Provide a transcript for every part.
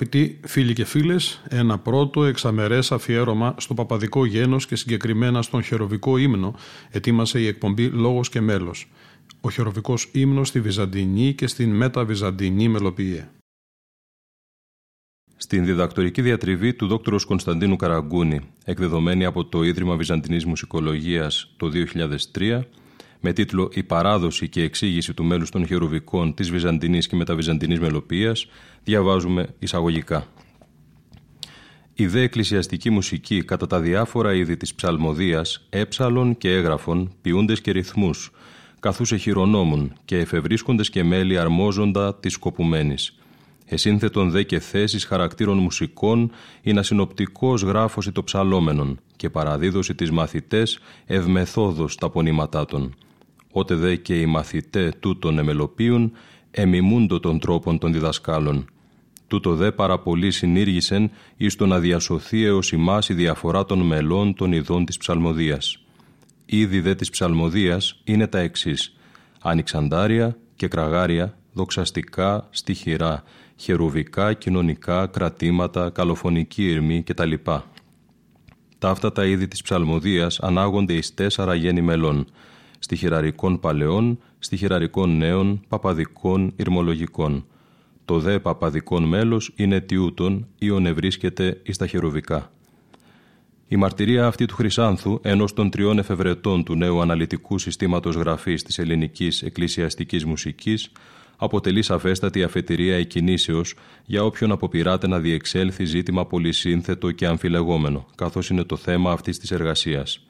Αγαπητοί φίλοι και φίλες, ένα πρώτο εξαμερές αφιέρωμα στο παπαδικό γένος και συγκεκριμένα στον χεροβικό ύμνο ετοίμασε η εκπομπή «Λόγος και μέλος». Ο χεροβικός ύμνος στη Βυζαντινή και στην μεταβυζαντινή μελοποιία. Στην διδακτορική διατριβή του δόκτωρος Κωνσταντίνου Καραγκούνη, εκδεδομένη από το Ίδρυμα Βυζαντινής Μουσικολογίας το 2003, με τίτλο «Η παράδοση και εξήγηση του μέλους των χερουβικών της Βυζαντινής και μεταβυζαντινής μελοποίησης», διαβάζουμε εισαγωγικά. Η δε εκκλησιαστική μουσική κατά τα διάφορα είδη της ψαλμοδίας, έψαλων και έγραφων, ποιούντες και ρυθμούς, καθούς εχειρονόμουν και εφευρίσκοντες και μέλη αρμόζοντα της σκοπουμένης. Εσύνθετον δε και θέσεις χαρακτήρων μουσικών, είναι ασυνοπτικός γράφωση το ψαλόμενων και παραδίδωση της μαθητές ευμεθόδος τα πονήματά των Ότε δε και οι μαθητέ τούτων εμελοποιούν, εμιμούντο των τρόπων των διδασκάλων. Τούτο δε πάρα πολύ συνήργησεν εις το να διασωθεί έως ημάς η διαφορά των μελών των ειδών της ψαλμοδίας. Ήδη δε της ψαλμοδίας είναι τα εξής. Ανοιξαντάρια και κραγάρια, δοξαστικά, στοιχειρά, χερουβικά, κοινωνικά, κρατήματα, καλοφωνική ηρμή κτλ. Τα αυτά τα είδη της ψαλμοδίας ανάγονται εις τέσσερα γέννη μελών – στοιχειραρικών παλαιών, στοιχειραρικών νέων, παπαδικών, ηρμολογικών. Το δε παπαδικών μέλος είναι τιούτον ή βρίσκεται εις τα χερουβικά. Η μαρτυρία αυτή του Χρυσάνθου, ενός των τριών εφευρετών του νέου αναλυτικού συστήματος γραφής της ελληνικής εκκλησιαστικής μουσικής, αποτελεί σαφέστατη αφετηρία εκκινήσεως για όποιον αποπειράται να διεξέλθει ζήτημα πολυσύνθετο και αμφιλεγόμενο, καθώς είναι το θέμα αυτής της εργασίας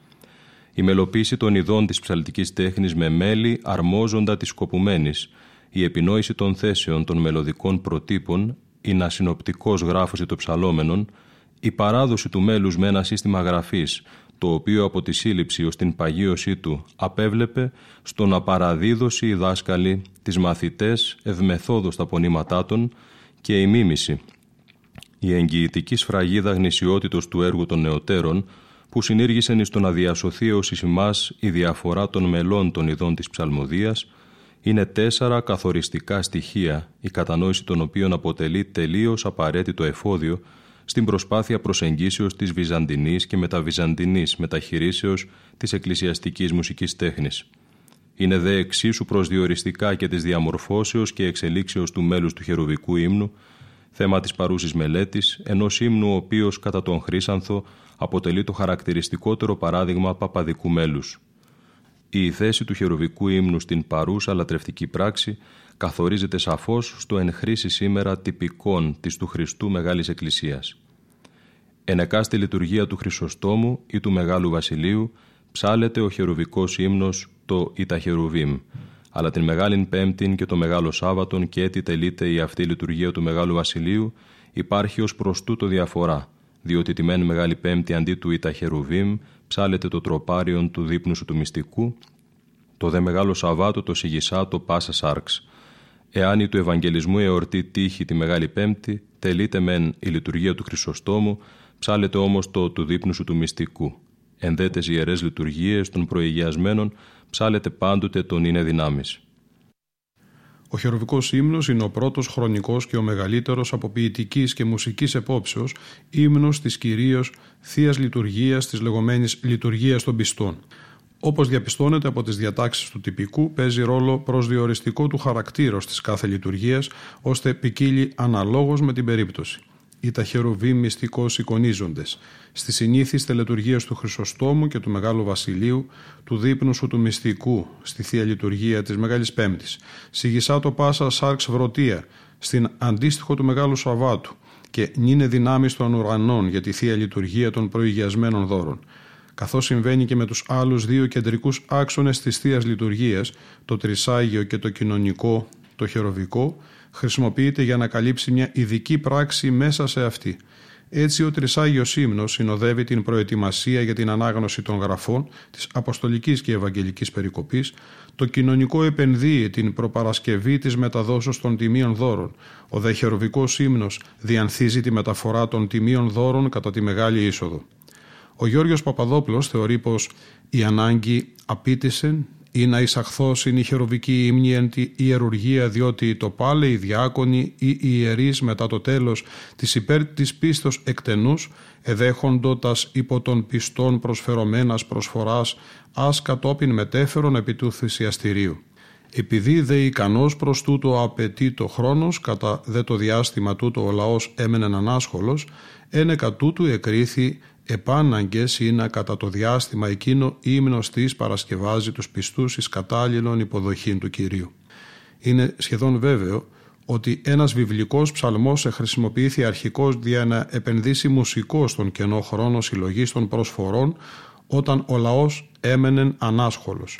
η μελοποίηση των ειδών της ψαλτικής τέχνης με μέλη αρμόζοντα της σκοπουμένης, η επινόηση των θέσεων των μελωδικών προτύπων, η νασυνοπτικός γράφωση των ψαλόμενων, η παράδοση του μέλους με ένα σύστημα γραφής, το οποίο από τη σύλληψη ως την παγίωσή του απέβλεπε στο να παραδίδωση οι δάσκαλοι τις μαθητές ευμεθόδος τα πονήματά των και η μίμηση. Η εγγυητική σφραγίδα γνησιότητος του έργου των νεωτέρων που συνήργησαν στο να διασωθεί ως εις η διαφορά των μελών των ειδών της ψαλμοδίας, είναι τέσσερα καθοριστικά στοιχεία, η κατανόηση των οποίων αποτελεί τελείως απαραίτητο εφόδιο στην προσπάθεια προσεγγίσεως της βυζαντινής και μεταβυζαντινής μεταχειρήσεως της εκκλησιαστικής μουσικής τέχνης. Είναι δε εξίσου προσδιοριστικά και της διαμορφώσεως και εξελίξεως του μέλους του χερουβικού ύμνου, θέμα της παρούσης μελέτης, ενός ύμνου ο οποίος κατά τον Χρήσανθο αποτελεί το χαρακτηριστικότερο παράδειγμα παπαδικού μέλους. Η θέση του χερουβικού ύμνου στην παρούσα λατρευτική πράξη καθορίζεται σαφώς στο εν χρήση σήμερα τυπικών της του Χριστού Μεγάλης Εκκλησίας. Ενεκά στη λειτουργία του Χρυσοστόμου ή του Μεγάλου Βασιλείου ψάλεται ο χερουβικός ύμνος το Ιταχερουβίμ, αλλά την Μεγάλη Πέμπτην και το Μεγάλο Σάββατον και έτσι τελείται η αυτή λειτουργία του Μεγάλου Βασιλείου υπάρχει ως προς τούτο διαφορά, διότι τη μεν Μεγάλη Πέμπτη αντί του Ιτα Χερουβίμ ψάλεται το τροπάριον του δείπνου σου του μυστικού, το δε Μεγάλο Σαββάτο το Σιγισάτο Πάσα Σάρξ. Εάν η του Ευαγγελισμού εορτή τύχη τη Μεγάλη Πέμπτη, τελείται μεν η λειτουργία του Χρυσοστόμου, ψάλεται όμως το του δείπνου σου του μυστικού. Ενδέτες ιερές λειτουργίες των προηγιασμένων ψάλεται πάντοτε τον είναι δυνάμεις. Ο χεροβικός ύμνος είναι ο πρώτος χρονικός και ο μεγαλύτερος από ποιητικής και μουσικής επόψεως ύμνος της κυρίως Θείας Λειτουργίας της λεγόμενης Λειτουργίας των Πιστών. Όπως διαπιστώνεται από τις διατάξεις του τυπικού, παίζει ρόλο προσδιοριστικό του χαρακτήρος της κάθε λειτουργίας, ώστε ποικίλει αναλόγως με την περίπτωση οι ταχεροβοί μυστικώς εικονίζοντες, στη συνήθι τελετουργία του Χρυσοστόμου και του Μεγάλου Βασιλείου, του δείπνου σου του μυστικού, στη θεία λειτουργία της Μεγάλης Πέμπτης, σιγισά το πάσα σάρξ βρωτία, στην αντίστοιχο του Μεγάλου Σαββάτου, και νύνε δυνάμεις των ουρανών για τη Θεία Λειτουργία των προηγιασμένων δώρων. Καθώς συμβαίνει και με τους άλλους δύο κεντρικούς άξονες της Θείας Λειτουργίας, το τρισάγιο και το κοινωνικό, το χεροβικό, χρησιμοποιείται για να καλύψει μια ειδική πράξη μέσα σε αυτή. Έτσι ο Τρισάγιος Ύμνος συνοδεύει την προετοιμασία για την ανάγνωση των γραφών της Αποστολικής και Ευαγγελικής Περικοπής, το κοινωνικό επενδύει την προπαρασκευή της μεταδόσεως των τιμίων δώρων. Ο δεχεροβικός ύμνος διανθίζει τη μεταφορά των τιμίων δώρων κατά τη Μεγάλη Είσοδο. Ο Γιώργος Παπαδόπουλος θεωρεί πως η ανάγκη απίτησε ή να εισαχθώ στην η χεροβική ύμνη εν τη ιερουργία διότι το πάλε οι διάκονοι ή οι ιερείς μετά το τέλος της υπέρ της πίστος εκτενούς εδέχοντοτας υπό των πιστών προσφερωμένας προσφοράς ας κατόπιν μετέφερον επί του θυσιαστηρίου. Επειδή δε ικανός προς τούτο απαιτεί το χρόνος, κατά δε το διάστημα τούτο ο λαός έμενε ανάσχολος, ένεκα τούτου εκρίθη επάναγκες είναι κατά το διάστημα εκείνο ύμνος της παρασκευάζει τους πιστούς εις κατάλληλων υποδοχήν του Κυρίου. Είναι σχεδόν βέβαιο ότι ένας βιβλικός ψαλμός χρησιμοποιήθη αρχικώς για να επενδύσει μουσικό στον κενό χρόνο συλλογής των προσφορών όταν ο λαός έμενε ανάσχολος.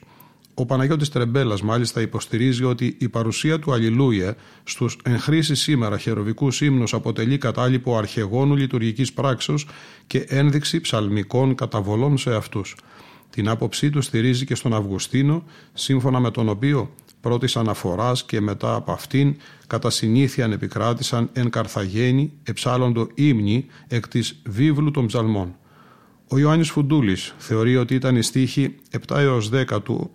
Ο Παναγιώτης Τρεμπέλας μάλιστα υποστηρίζει ότι η παρουσία του Αλληλούια στους εν χρήση σήμερα χεροβικούς ύμνους αποτελεί κατάλοιπο αρχαιγόνου λειτουργικής πράξεως και ένδειξη ψαλμικών καταβολών σε αυτούς. Την άποψή του στηρίζει και στον Αυγουστίνο, σύμφωνα με τον οποίο πρώτης αναφοράς και μετά από αυτήν κατά συνήθεια επικράτησαν εν Καρθαγένη εψάλλοντο ύμνη εκ της βίβλου των ψαλμών. Ο Ιωάννης Φουντούλης θεωρεί ότι ήταν η στίχη 7 έως 10 του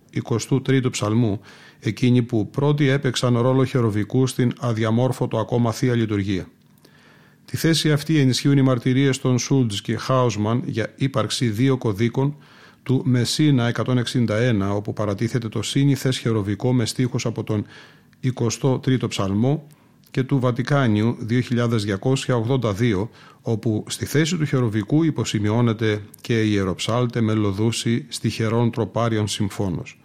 23ου ψαλμού, εκείνοι που πρώτοι έπαιξαν ρόλο χεροβικού στην αδιαμόρφωτο ακόμα Θεία Λειτουργία. Τη θέση αυτή ενισχύουν οι μαρτυρίες των Σούλτζ και Χάουσμαν για ύπαρξη δύο κωδίκων του Μεσίνα 161 όπου παρατίθεται το σύνηθες χεροβικό με στίχους από τον 23ο ψαλμό και του Βατικάνιου 2282 όπου στη θέση του χεροβικού υποσημειώνεται και η Ιεροψάλτε μελωδούση στιχερών τροπάριων συμφώνος.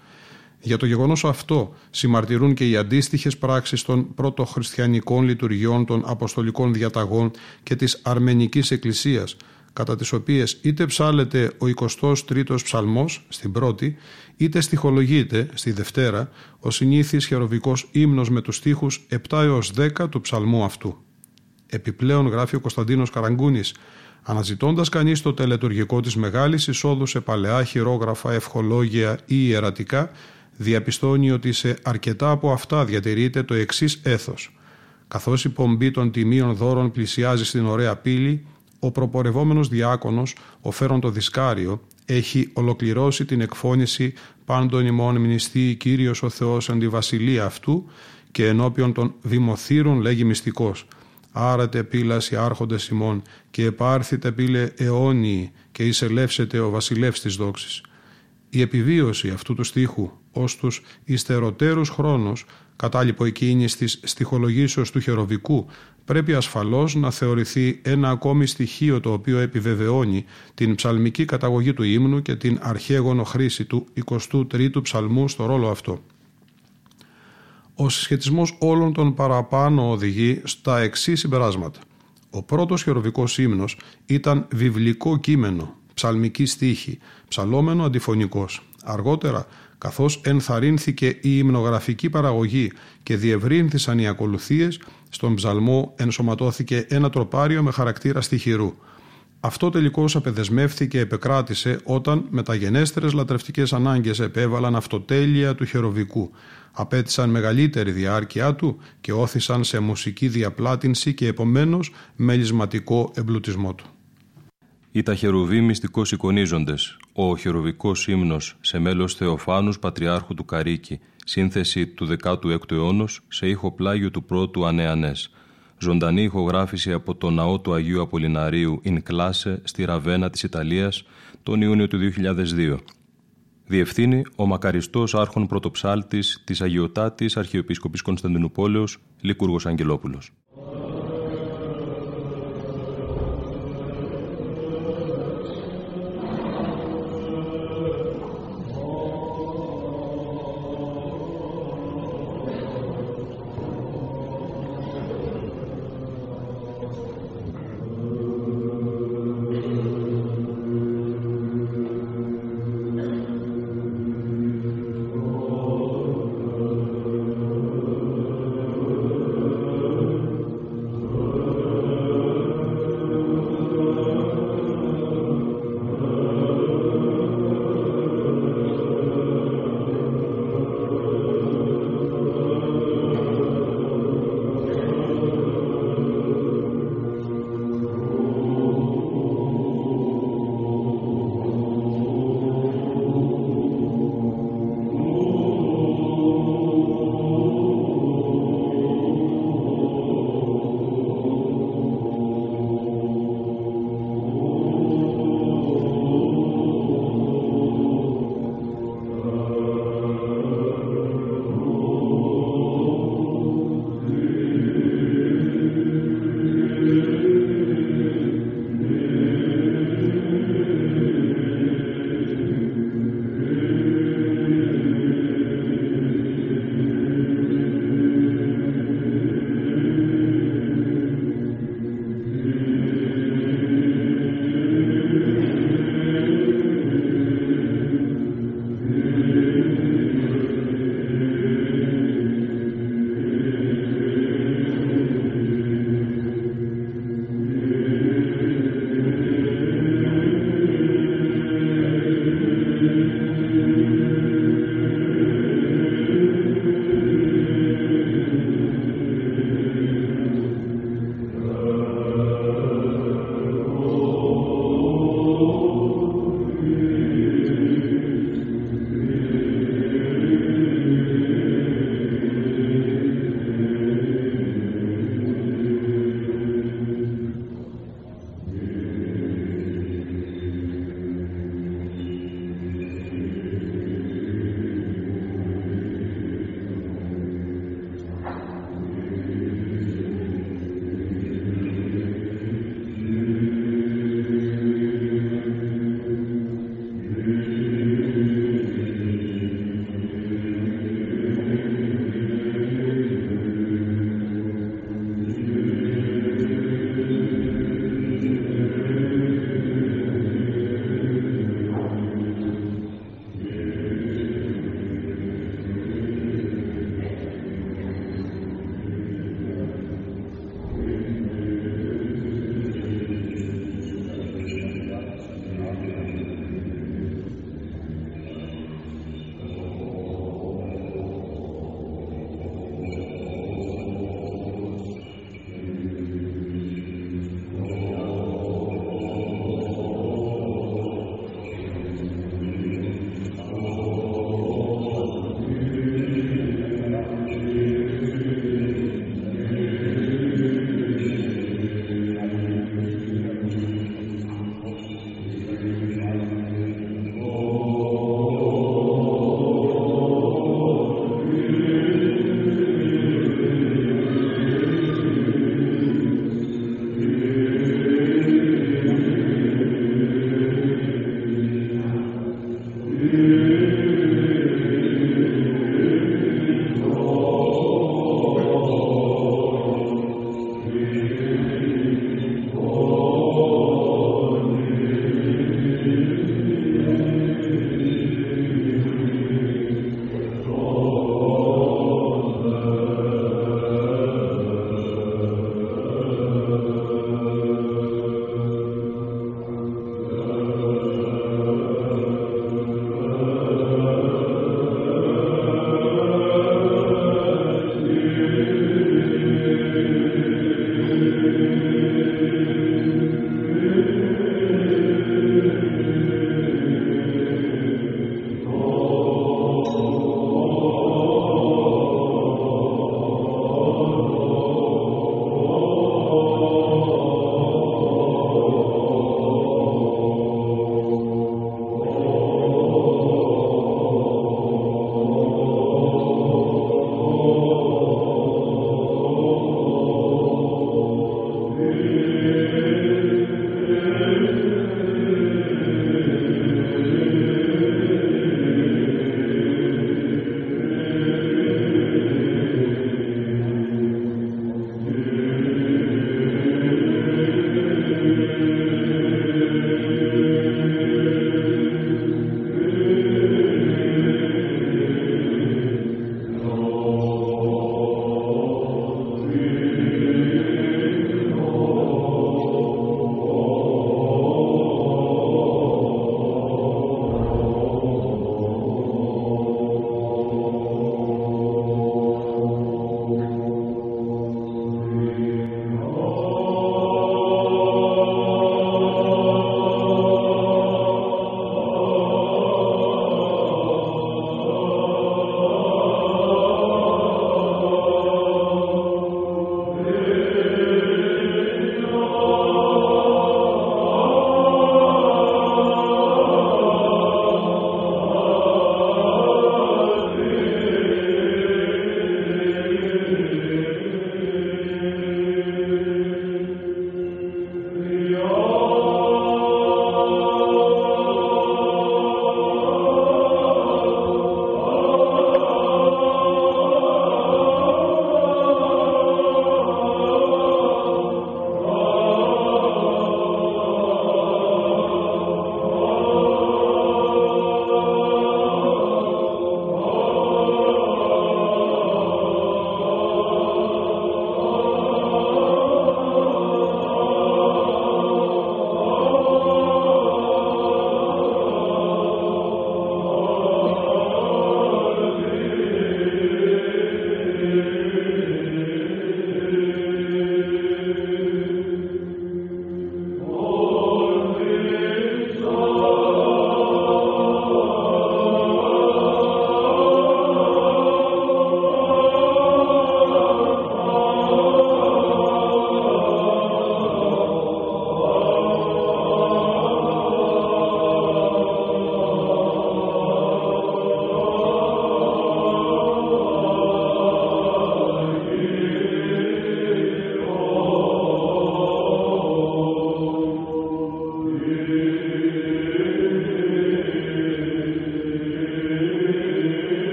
Για το γεγονός αυτό συμμαρτυρούν και οι αντίστοιχες πράξεις των πρωτοχριστιανικών λειτουργιών των αποστολικών διαταγών και της Αρμενικής Εκκλησίας κατά τις οποίες είτε ψάλεται ο 23ος ψαλμός στην πρώτη, είτε στοιχολογείται στη Δευτέρα ο συνήθις χεροβικός ύμνος με τους στίχους 7 έως 10 του ψαλμού αυτού. Επιπλέον γράφει ο Κωνσταντίνος Καραγκούνης Αναζητώντας κανείς το τελετουργικό της μεγάλης εισόδου σε παλαιά χειρόγραφα, ευχολόγια ή ιερατικά, διαπιστώνει ότι σε αρκετά από αυτά διατηρείται το εξής έθος. Καθώς η πομπή των τιμίων δώρων πλησιάζει στην ωραία πύλη, ο προπορευόμενος διάκονος, ο Φέρον το Δισκάριο, έχει ολοκληρώσει την εκφώνηση «Πάντων ημών μνηστεί Κύριος ο Θεός εν τη βασιλεία αυτού» και ενώπιον των δημοθύρων λέγει μυστικός «Άρατε πύλας οι άρχοντες ημών και επάρθητε πύλε αιώνιοι και εισελεύσετε ο βασιλεύς της δόξης». Η επιβίωση αυτού του στίχου ως τους υστεροτέρους χρόνους κατάλοιπο εκείνης της στοιχολογήσεως του χεροβικού πρέπει ασφαλώς να θεωρηθεί ένα ακόμη στοιχείο το οποίο επιβεβαιώνει την ψαλμική καταγωγή του ύμνου και την αρχαίγωνο χρήση του 23ου ψαλμού στο ρόλο αυτό. Ο συσχετισμός όλων των παραπάνω οδηγεί στα εξής συμπεράσματα. Ο πρώτος χεροβικός ύμνος ήταν βιβλικό κείμενο, ψαλμική στίχη, ψαλόμενο αντιφωνικός. Αργότερα καθώς ενθαρρύνθηκε η υμνογραφική παραγωγή και διευρύνθησαν οι ακολουθίες, στον ψαλμό ενσωματώθηκε ένα τροπάριο με χαρακτήρα στοιχειρού. Αυτό τελικώς απεδεσμεύθηκε και επεκράτησε όταν μεταγενέστερες λατρευτικές ανάγκες επέβαλαν αυτοτέλεια του χεροβικού, απέτησαν μεγαλύτερη διάρκεια του και όθησαν σε μουσική διαπλάτηνση και επομένως μελισματικό εμπλουτισμό του. Οι τα χερουβοί μυστικώς εικονίζοντες, ο χερουβικός ύμνος σε μέλος Θεοφάνους Πατριάρχου του Καρίκη, σύνθεση του 16ου αιώνα σε ήχο πλάγιο του πρώτου Ανέανε. Ζωντανή ηχογράφηση από το ναό του Αγίου Απολιναρίου in Classe στη Ραβένα της Ιταλίας τον Ιούνιο του 2002. Διευθύνει ο μακαριστός άρχον πρωτοψάλτης της Αγιωτάτης Αρχιεπίσκοπης Κωνσταντινούπολεως Λικούργος Αγγελόπουλος.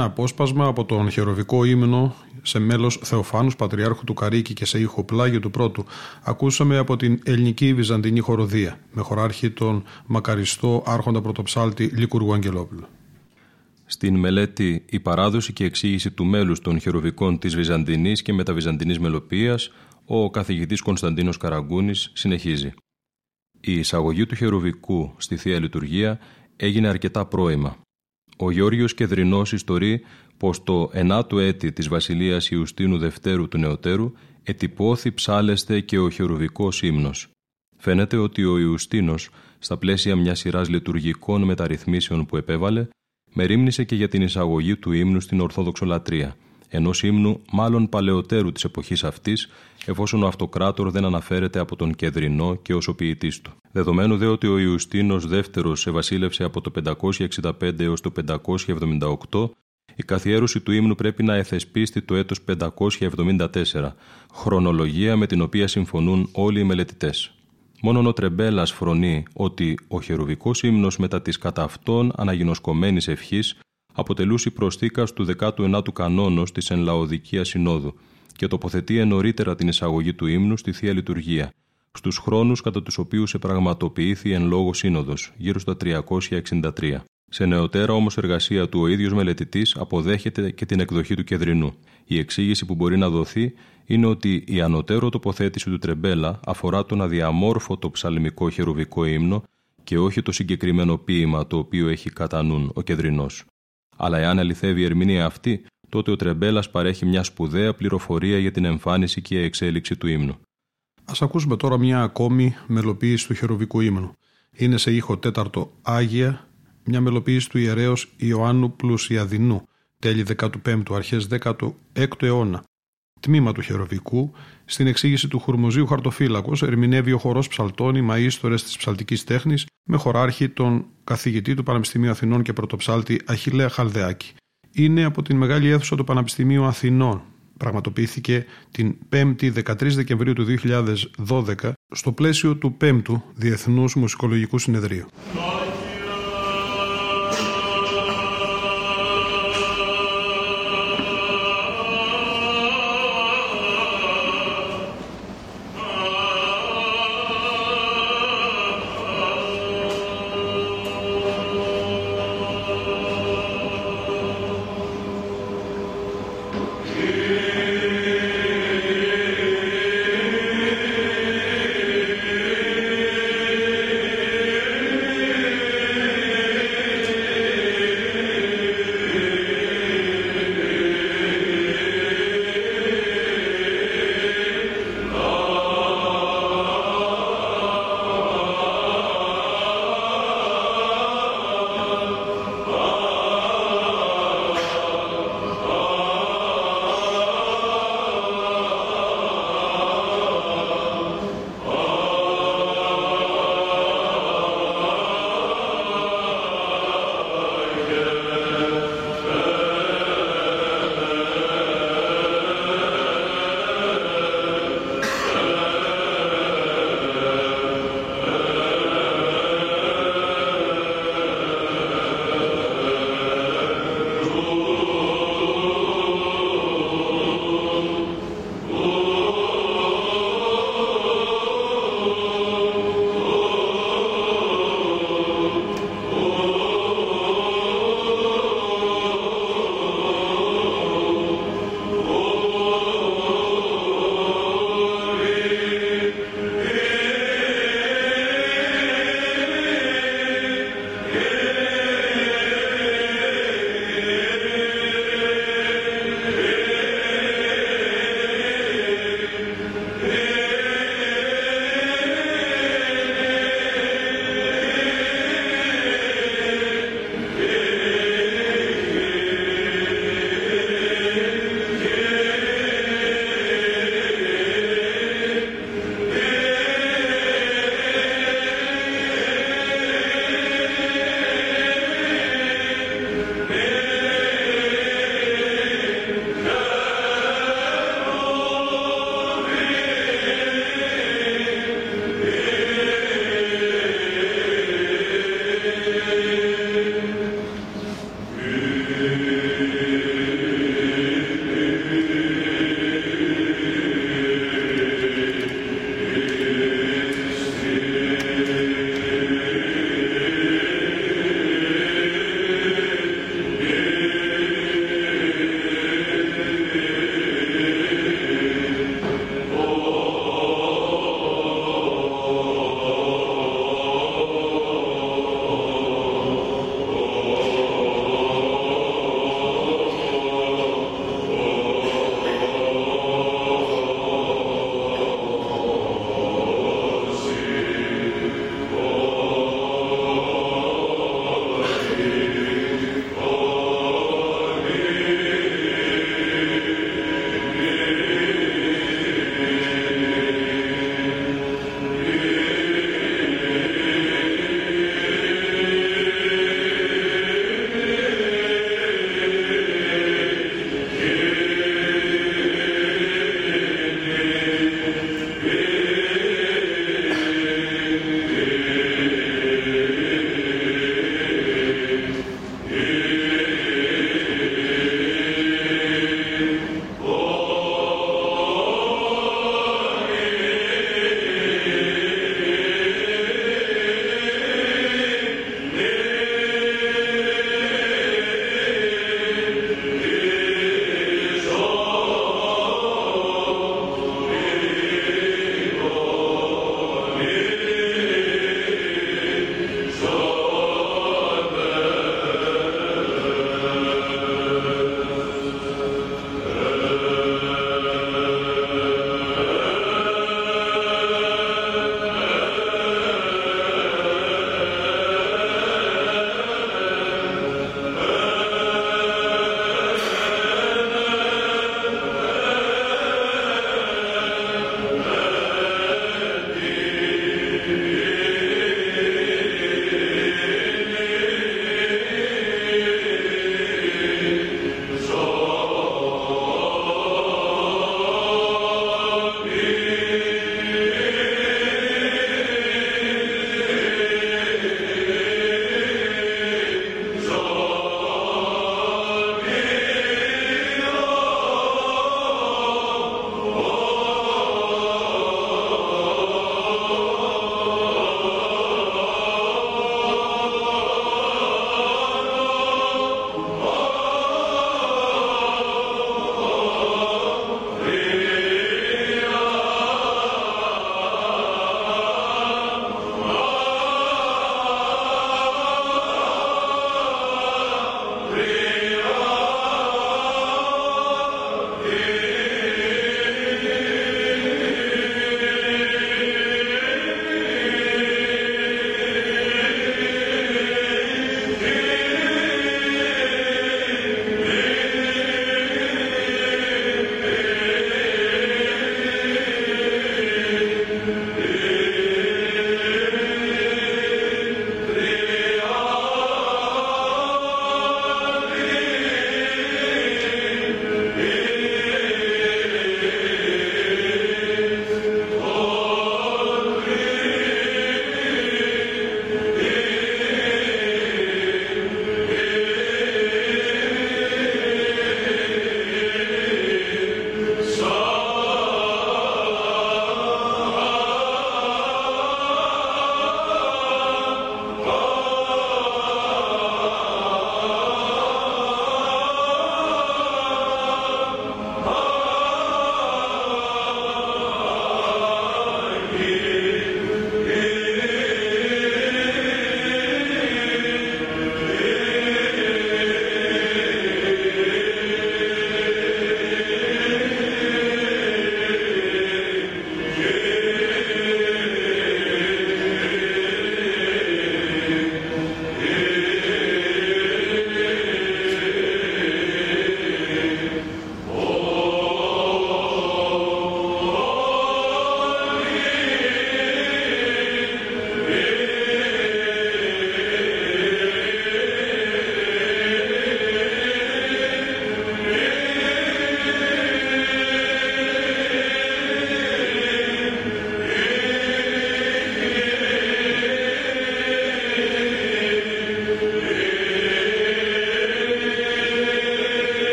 Ένα απόσπασμα από τον χεροβικό ύμνο σε μέλος Θεοφάνους Πατριάρχου του Καρίκη και σε ήχο Πλάγιο του Πρώτου ακούσαμε από την ελληνική βυζαντινή χοροδία με χωράρχη τον μακαριστό άρχοντα πρωτοψάλτη Λίκουργου Αγγελόπουλου. Στην μελέτη «Η παράδοση και εξήγηση του μέλους των χεροβικών της Βυζαντινής και μεταβυζαντινής μελοποίησης» ο καθηγητής Κωνσταντίνος Καραγκούνης συνεχίζει. Η εισαγωγή του χεροβικού στη Θεία Λειτουργία έγινε αρκετά πρόημα. Ο Γιώργος Κεδρινός ιστορεί πως το 9ο έτη της βασιλείας Ιουστίνου Δευτέρου του Νεωτέρου ετυπώθη ψάλεστε και ο χερουβικός ύμνος. Φαίνεται ότι ο Ιουστίνος, στα πλαίσια μιας σειράς λειτουργικών μεταρρυθμίσεων που επέβαλε, μερίμνησε και για την εισαγωγή του ύμνου στην Ορθόδοξο λατρεία, ενός ύμνου μάλλον παλαιότερου της εποχής αυτής, εφόσον ο Αυτοκράτορ δεν αναφέρεται από τον Κεδρινό και ως ο ποιητής του. Δεδομένου δε ότι ο Ιουστίνος δεύτερος βασίλευσε από το 565 έως το 578, η καθιέρωση του ύμνου πρέπει να εθεσπίστη το έτος 574, χρονολογία με την οποία συμφωνούν όλοι οι μελετητές. Μόνον ο Τρεμπέλας φρονεί ότι ο χερουβικός ύμνος μετά της κατά αυτόν αναγινοσκομένης ευχής αποτελούσε προσθήκα του 19ου κανόνος της εν Λαοδικία Συνόδου και τοποθετεί ενωρίτερα την εισαγωγή του ύμνου στη Θεία Λειτουργία, στους χρόνους κατά τους οποίους επραγματοποιήθη εν λόγω σύνοδος, γύρω στα 363. Σε νεωτέρα όμως εργασία του, ο ίδιος μελετητής αποδέχεται και την εκδοχή του κεντρινού. Η εξήγηση που μπορεί να δοθεί είναι ότι η ανωτέρω τοποθέτηση του Τρεμπέλα αφορά τον αδιαμόρφωτο ψαλμικό χερουβικό ύμνο και όχι το συγκεκριμένο ποίημα το οποίο έχει κατά νουν ο κεντρινός. Αλλά εάν αληθεύει η ερμηνεία αυτή, τότε ο Τρεμπέλας παρέχει μια σπουδαία πληροφορία για την εμφάνιση και εξέλιξη του ύμνου. Α ακούσουμε τώρα μια ακόμη μελοποίηση του χερουβικού ύμνου. Είναι σε ήχο τέταρτο Άγια μια μελοποίηση του ιερέως Ιωάννου Πλουσιαδινού, τέλη 15ου, αρχές 16ου αιώνα. Τμήμα του χεροβικού, στην εξήγηση του Χουρμουζίου Χαρτοφύλακος, ερμηνεύει ο χορός Ψαλτώνη, μαΐστορε της ψαλτικής τέχνης, με χωράρχη τον καθηγητή του Πανεπιστημίου Αθηνών και πρωτοψάλτη Αχηλέα Χαλδεάκη. Είναι από την μεγάλη αίθουσα του Πανεπιστημίου Αθηνών. Πραγματοποιήθηκε την 5η 13 Δεκεμβρίου του 2012 στο πλαίσιο του 5ου Διεθνούς Μουσικολογικού Συνεδρίου.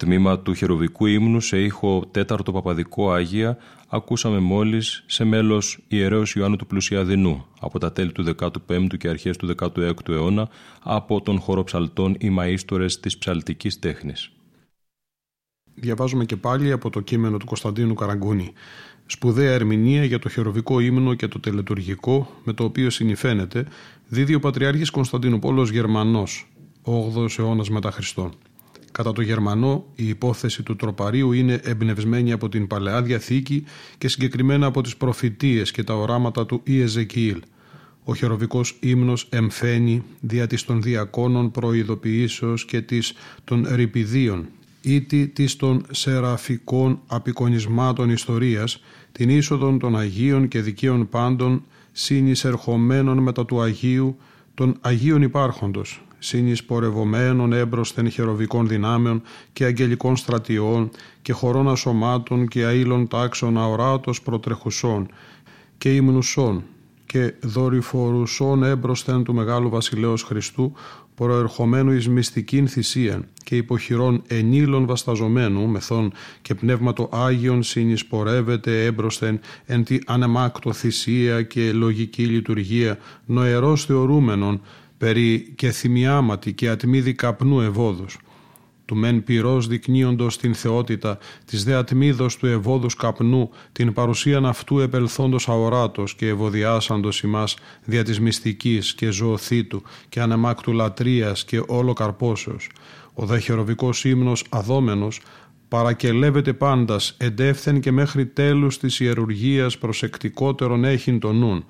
Τμήμα του χεροβικού ύμνου σε ήχο τέταρτο παπαδικό Άγια ακούσαμε μόλις σε μέλος ιερέως Ιωάννου του Πλουσιαδινού από τα τέλη του 15ου και αρχές του 16ου αιώνα από τον χώρο ψαλτών οι μαΐστορες της ψαλτικής τέχνης. Διαβάζουμε και πάλι από το κείμενο του Κωνσταντίνου Καραγκούνη. Σπουδαία ερμηνεία για το χεροβικό ύμνο και το τελετουργικό, με το οποίο συνηφαίνεται, δίδει ο Πατριάρχης Κωνσταντινούπολος Γερμανός, 8ος αιώνας μετά Χριστό. Κατά το Γερμανό, η υπόθεση του τροπαρίου είναι εμπνευσμένη από την Παλαιά Διαθήκη και συγκεκριμένα από τις προφητείες και τα οράματα του Ιεζεκιήλ. Ο χεροβικός ύμνος εμφαίνει δια της των διακόνων προειδοποιήσεως και της των ρηπιδίων ήτι της των σεραφικών απεικονισμάτων ιστορίας, την είσοδον των Αγίων και Δικαίων πάντων, συνεισερχομένων μετά του Αγίου, των Αγίων υπάρχοντος, συνεισπορευομένων έμπροσθεν χεροβικών δυνάμεων και αγγελικών στρατιών και χωρών ασωμάτων και αήλων τάξεων αοράτος προτρεχουσών και υμνουσών και δορυφορουσών έμπροσθεν του Μεγάλου Βασιλέως Χριστού προερχομένου εις μυστικήν θυσίαν και υποχειρών ενήλων βασταζομένου μεθών και πνεύματο Άγιον συνεισπορεύεται έμπροσθεν εν τη ανεμάκτο θυσία και λογική λειτουργία νοερός θεωρούμενων περί και θυμιάματι και ατμίδι καπνού ευόδους του μεν πυρός δεικνύοντος την θεότητα, της δε ατμίδος του ευόδους καπνού, την παρουσίαν αυτού επελθόντος αοράτος και ευωδιάσαντος ημάς δια της μυστικής και ζωοθήτου και ανεμάκτου λατρείας και όλο καρπόσεως. Ο δε χεροβικός ύμνος αδόμενος παρακελεύεται πάντας εντεύθεν και μέχρι τέλους της ιερουργίας προσεκτικότερον έχειν τον νουν,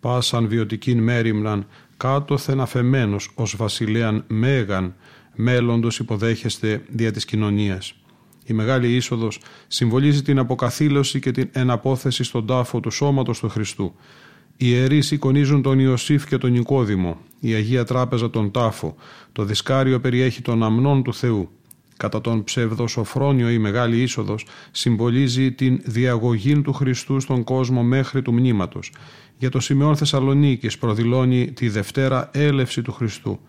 πάσαν βιωτικήν μέρημναν, κάτωθεν αφεμένος ως βασιλέαν μέγαν, μέλλοντος υποδέχεστε δια της κοινωνίας. Η Μεγάλη Είσοδος συμβολίζει την αποκαθήλωση και την εναπόθεση στον τάφο του σώματος του Χριστού. Οι ιερείς εικονίζουν τον Ιωσήφ και τον Νικόδημο, η Αγία Τράπεζα τον τάφο, το δισκάριο περιέχει τον αμνών του Θεού. Κατά τον ψευδοσοφρόνιο η Μεγάλη Είσοδος συμβολίζει την διαγωγή του Χριστού στον κόσμο μέχρι του μνήματος. Για το Σημεών Θεσσαλονίκης προδηλώνει τη Δευτέρα έλευση του Χριστού.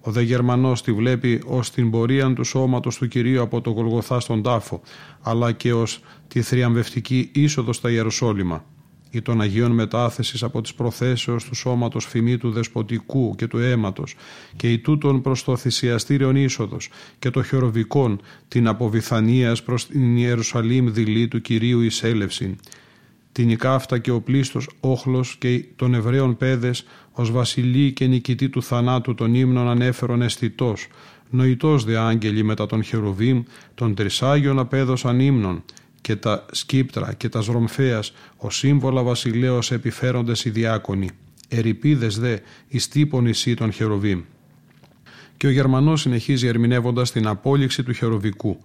Ο δε Γερμανός τη βλέπει ως την πορεία του σώματος του Κυρίου από το Γολγοθά στον τάφο, αλλά και ως τη θριαμβευτική είσοδο στα Ιεροσόλυμα ή των Αγίων μετάθεσης από τις προθέσεως του σώματος φημή του δεσποτικού και του αίματος και η τούτων προς το θυσιαστήριον είσοδος και το χειροβικών την αποβιθανίας προς την Ιερουσαλήμ δειλή του Κυρίου εισέλευση την Ικάφτα και ο πλήστος όχλος και των Εβραίων πέδες ως βασιλεί και νικητή του θανάτου των ύμνων ανέφερον αισθητός, νοητός δε άγγελοι μετά τον Χερουβίμ, των τρισάγιων απέδωσαν ύμνων, και τα σκύπτρα και τα σρομφέας, ο σύμβολα βασιλέως επιφέροντες οι διάκονοι, ερυπίδες δε, εις τύπων ισή των Χερουβίμ. Και ο Γερμανός συνεχίζει ερμηνεύοντας την απόλυξη του Χεροβικού,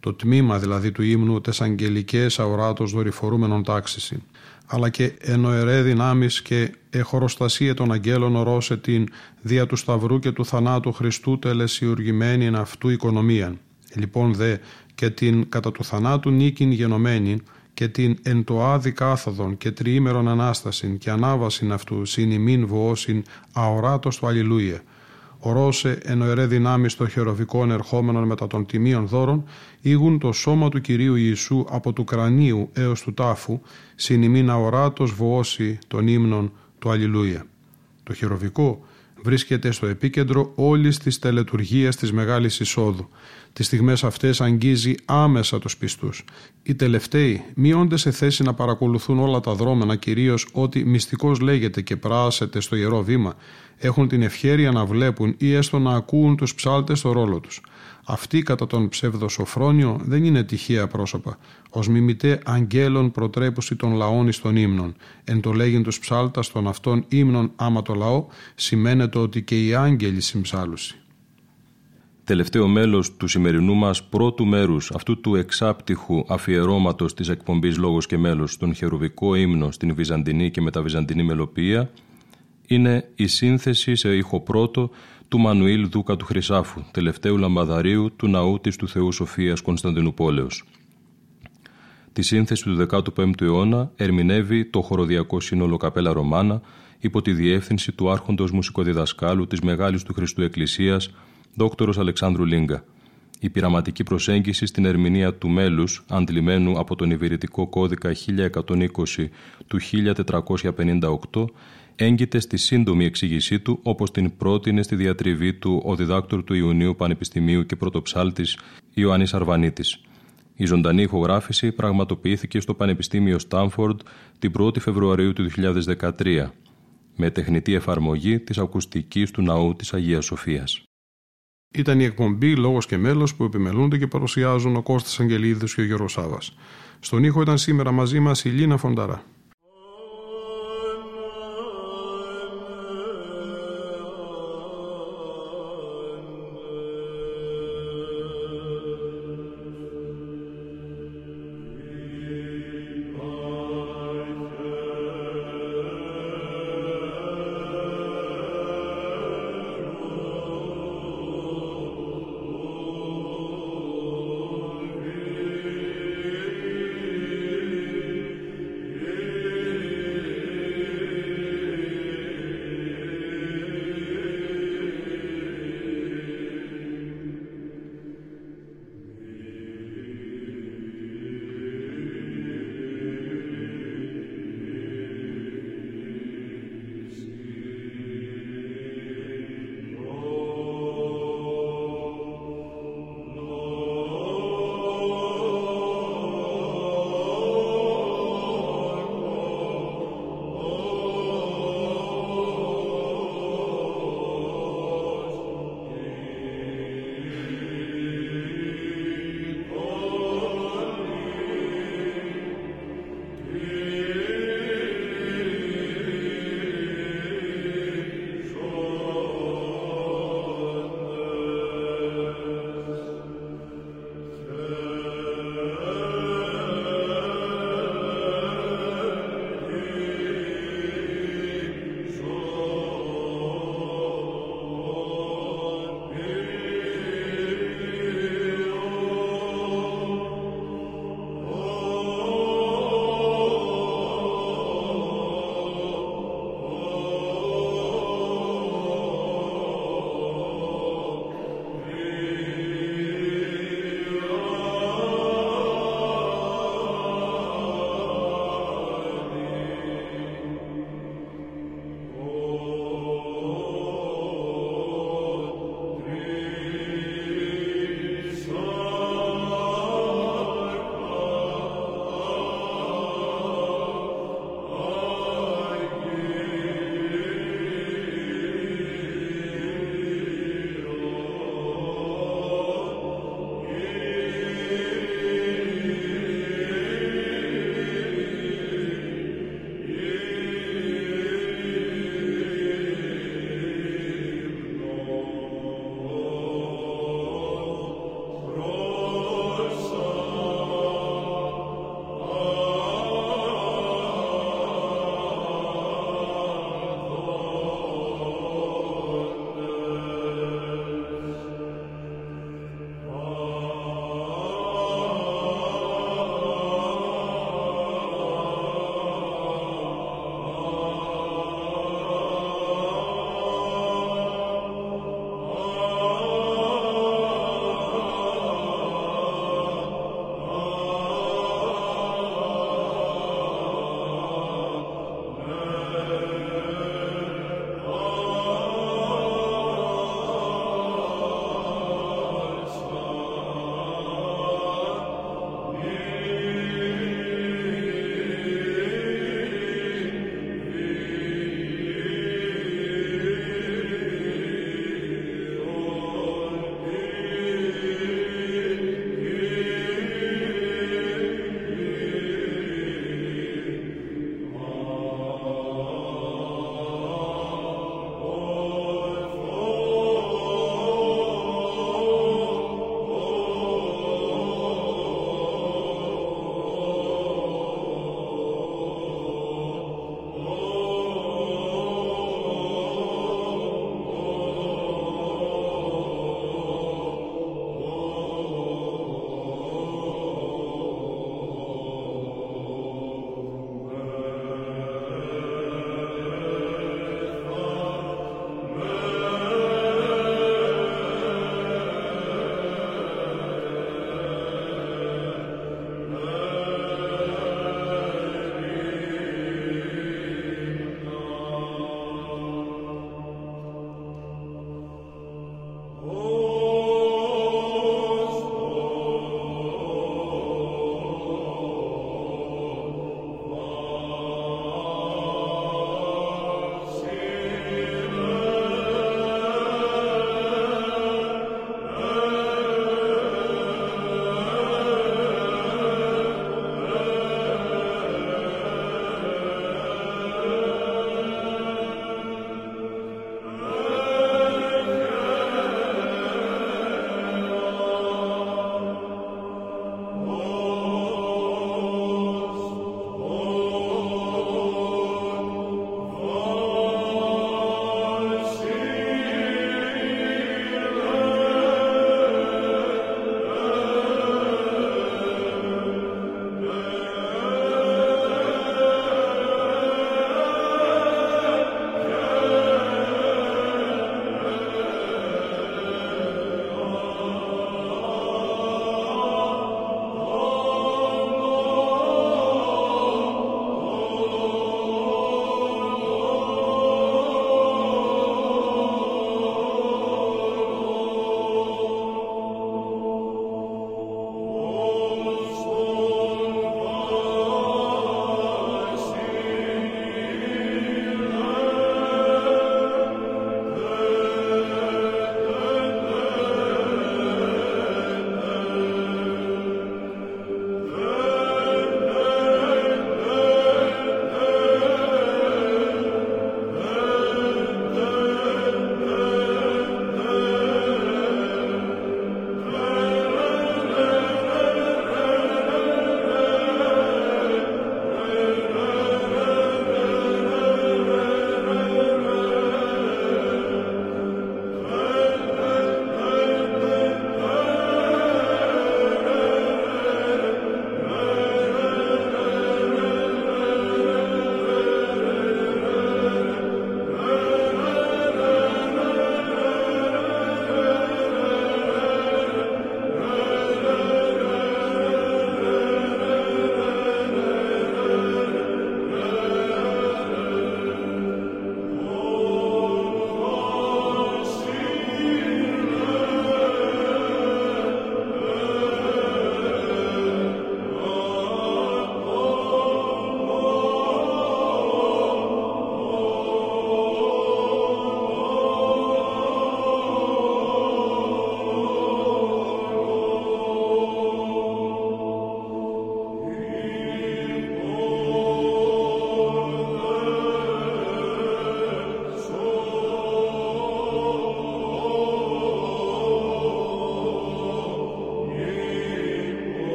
το τμήμα δηλαδή του ύμνου τες αγγελικές αοράτος δορυφορούμενων τάξηση αλλά και ενοερέ δυνάμεις και εχοροστασία των αγγέλων ορώσε την δια του Σταυρού και του θανάτου Χριστού τελεσιουργημένη εν αυτού οικονομία. Λοιπόν δε και την κατά του θανάτου νίκην γενομένη και την εν το άδη κάθοδον και τριήμερον Ανάστασιν και ανάβασιν αυτού συν ημίν βοώσιν αοράτος του Αλληλούια ορώσε ενοερέ δυνάμεις των χεροβικών ερχόμενων μετά των τιμίων δώρων, ήγουν το σώμα του Κυρίου Ιησού από του κρανίου έως του τάφου, συνημήν αοράτος βοώσει των ύμνων του Αλληλούια. Το χεροβικό βρίσκεται στο επίκεντρο όλης της τελετουργίας της Μεγάλης Εισόδου. Τις στιγμές αυτές αγγίζει άμεσα τους πιστούς. Οι τελευταίοι μειώνται σε θέση να παρακολουθούν όλα τα δρόμενα, κυρίως ό,τι μυστικός λέγεται και πράσεται στο Ιερό Βήμα, έχουν την ευχέρεια να βλέπουν ή έστω να ακούν τους ψάλτες στο ρόλο τους. Αυτοί κατά τον ψευδοσοφρόνιο δεν είναι τυχαία πρόσωπα. Ω μιμητέ αγγέλων προτρέπωση των λαών εις των ύμνων. Εν το λέγειν τους ψάλτας των αυτών ύμνων άμα το λαό, σημαίνεται ότι και οι άγγελοι συμψάλουσι. Τελευταίο μέλος του σημερινού μας πρώτου μέρους αυτού του εξάπτυχου αφιερώματος της εκπομπής Λόγος και Μέλος στον χερουβικό ύμνο στην Βυζαντινή και μεταβυζαντινή μελοποιία είναι η σύνθεση σε ήχο πρώτο του Μανουήλ Δούκα του Χρυσάφου, τελευταίου λαμπαδαρίου του ναού της του Θεού Σοφίας Κωνσταντινούπολεως. Τη σύνθεση του 15ου αιώνα ερμηνεύει το χοροδιακό σύνολο Καπέλα Ρωμάνα υπό τη διεύθυνση του άρχοντος μουσικοδιδασκάλου της Μεγάλης του Χριστού Εκκλησίας, δόκτωρος Αλεξάνδρου Λίγκα. η πειραματική προσέγγιση στην ερμηνεία του μέλους αντλημένου από τον Ιβηρητικό Κώδικα 1120 του 1458 έγκυται στη σύντομη εξήγησή του όπως την πρότεινε στη διατριβή του ο διδάκτορ του Ιουνίου Πανεπιστημίου και πρωτοψάλτης Ιωάννης Αρβανίτης. Η ζωντανή ηχογράφηση πραγματοποιήθηκε στο Πανεπιστήμιο Στάμφορντ την 1η Φεβρουαρίου του 2013 με τεχνητή εφαρμογή της ακουστικής του ναού της Αγίας Σοφίας. Ήταν η εκπομπή Λόγος και Μέλος που επιμελούνται και παρουσιάζουν ο Κώστας Αγγελίδης και ο Γιώργος Σάβα. Στον ήχο ήταν σήμερα μαζί μας η Λίνα Φονταρά.